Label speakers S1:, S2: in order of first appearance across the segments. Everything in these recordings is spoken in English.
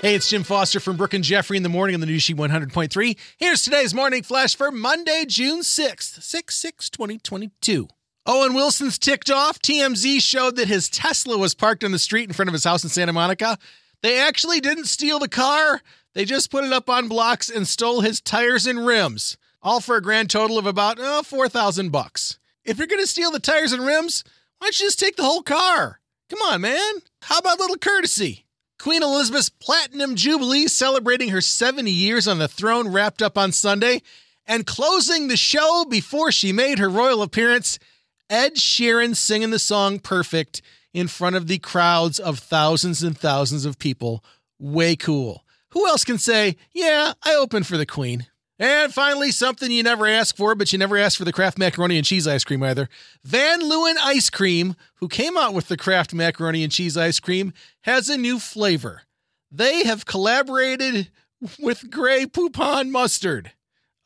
S1: Hey, it's Jim Foster from Brooke and Jeffrey in the morning on the New Sheet 100.3. Here's today's morning flash for Monday, June 6th, 6 6 2022. Owen Wilson's ticked off. TMZ showed that his Tesla was parked on the street in front of his house in Santa Monica. They actually didn't steal the car, they just put it up on blocks and stole his tires and rims, all for a grand total of about uh, oh, 4,000 bucks. If you're going to steal the tires and rims, why don't you just take the whole car? Come on, man. How about a little courtesy? Queen Elizabeth's Platinum Jubilee celebrating her 70 years on the throne wrapped up on Sunday. And closing the show before she made her royal appearance, Ed Sheeran singing the song Perfect in front of the crowds of thousands and thousands of people. Way cool. Who else can say, Yeah, I opened for the Queen? And finally, something you never ask for, but you never ask for the Kraft macaroni and cheese ice cream either. Van Leeuwen Ice Cream, who came out with the Kraft macaroni and cheese ice cream, has a new flavor. They have collaborated with Grey Poupon mustard.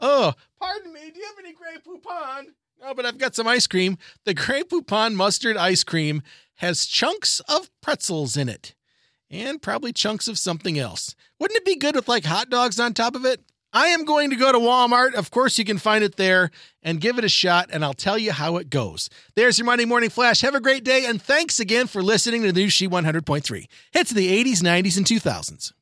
S1: Oh, pardon me, do you have any Grey Poupon? No, but I've got some ice cream. The Grey Poupon mustard ice cream has chunks of pretzels in it and probably chunks of something else. Wouldn't it be good with like hot dogs on top of it? I am going to go to Walmart. Of course, you can find it there and give it a shot, and I'll tell you how it goes. There's your Monday Morning Flash. Have a great day, and thanks again for listening to the New She 100.3. Hits the 80s, 90s, and 2000s.